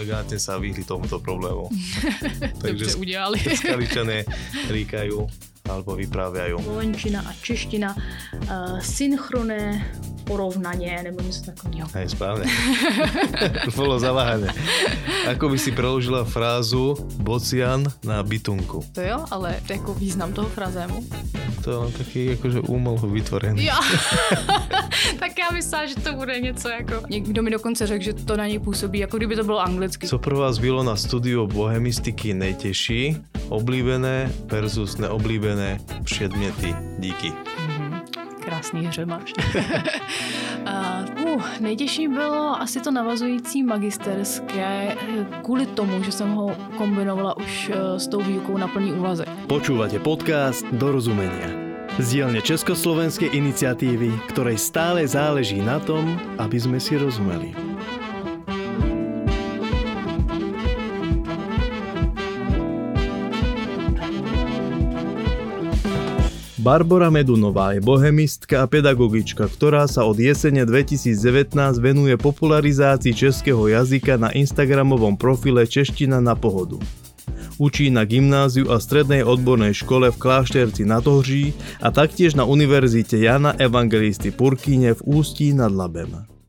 elegantne sa vyhli tomuto problému. Takže udělali. Skaličané říkajú alebo vyprávajú. Slovenčina a čeština uh, synchroné porovnanie nebo něco takového. Hej, správne. Bolo zaváhané. Ako by si preložila frázu bocian na bytunku? To jo, ale jako význam toho frazému? To je len taký akože úmol vytvorený. Jo. tak já myslela, že to bude něco jako... Někdo mi dokonce řekl, že to na něj působí, jako kdyby to bylo anglicky. Co pro vás bylo na studiu bohemistiky nejtěžší? Oblíbené versus neoblíbené předměty. Díky. Krásný hře máš. uh, nejtěžší bylo asi to navazující magisterské kvůli tomu, že jsem ho kombinovala už uh, s tou výukou na plný úvazek. Počúvate podcast Dorozumenia. Z dielne Československej iniciatívy, ktorej stále záleží na tom, aby sme si rozumeli. Barbara Medunová je bohemistka a pedagogička, ktorá sa od jesene 2019 venuje popularizácii českého jazyka na Instagramovom profile Čeština na pohodu. Učí na gymnáziu a strednej odbornej škole v Klášterci na Tohří a taktiež na Univerzite Jana Evangelisty Purkyne v Ústí nad Labem.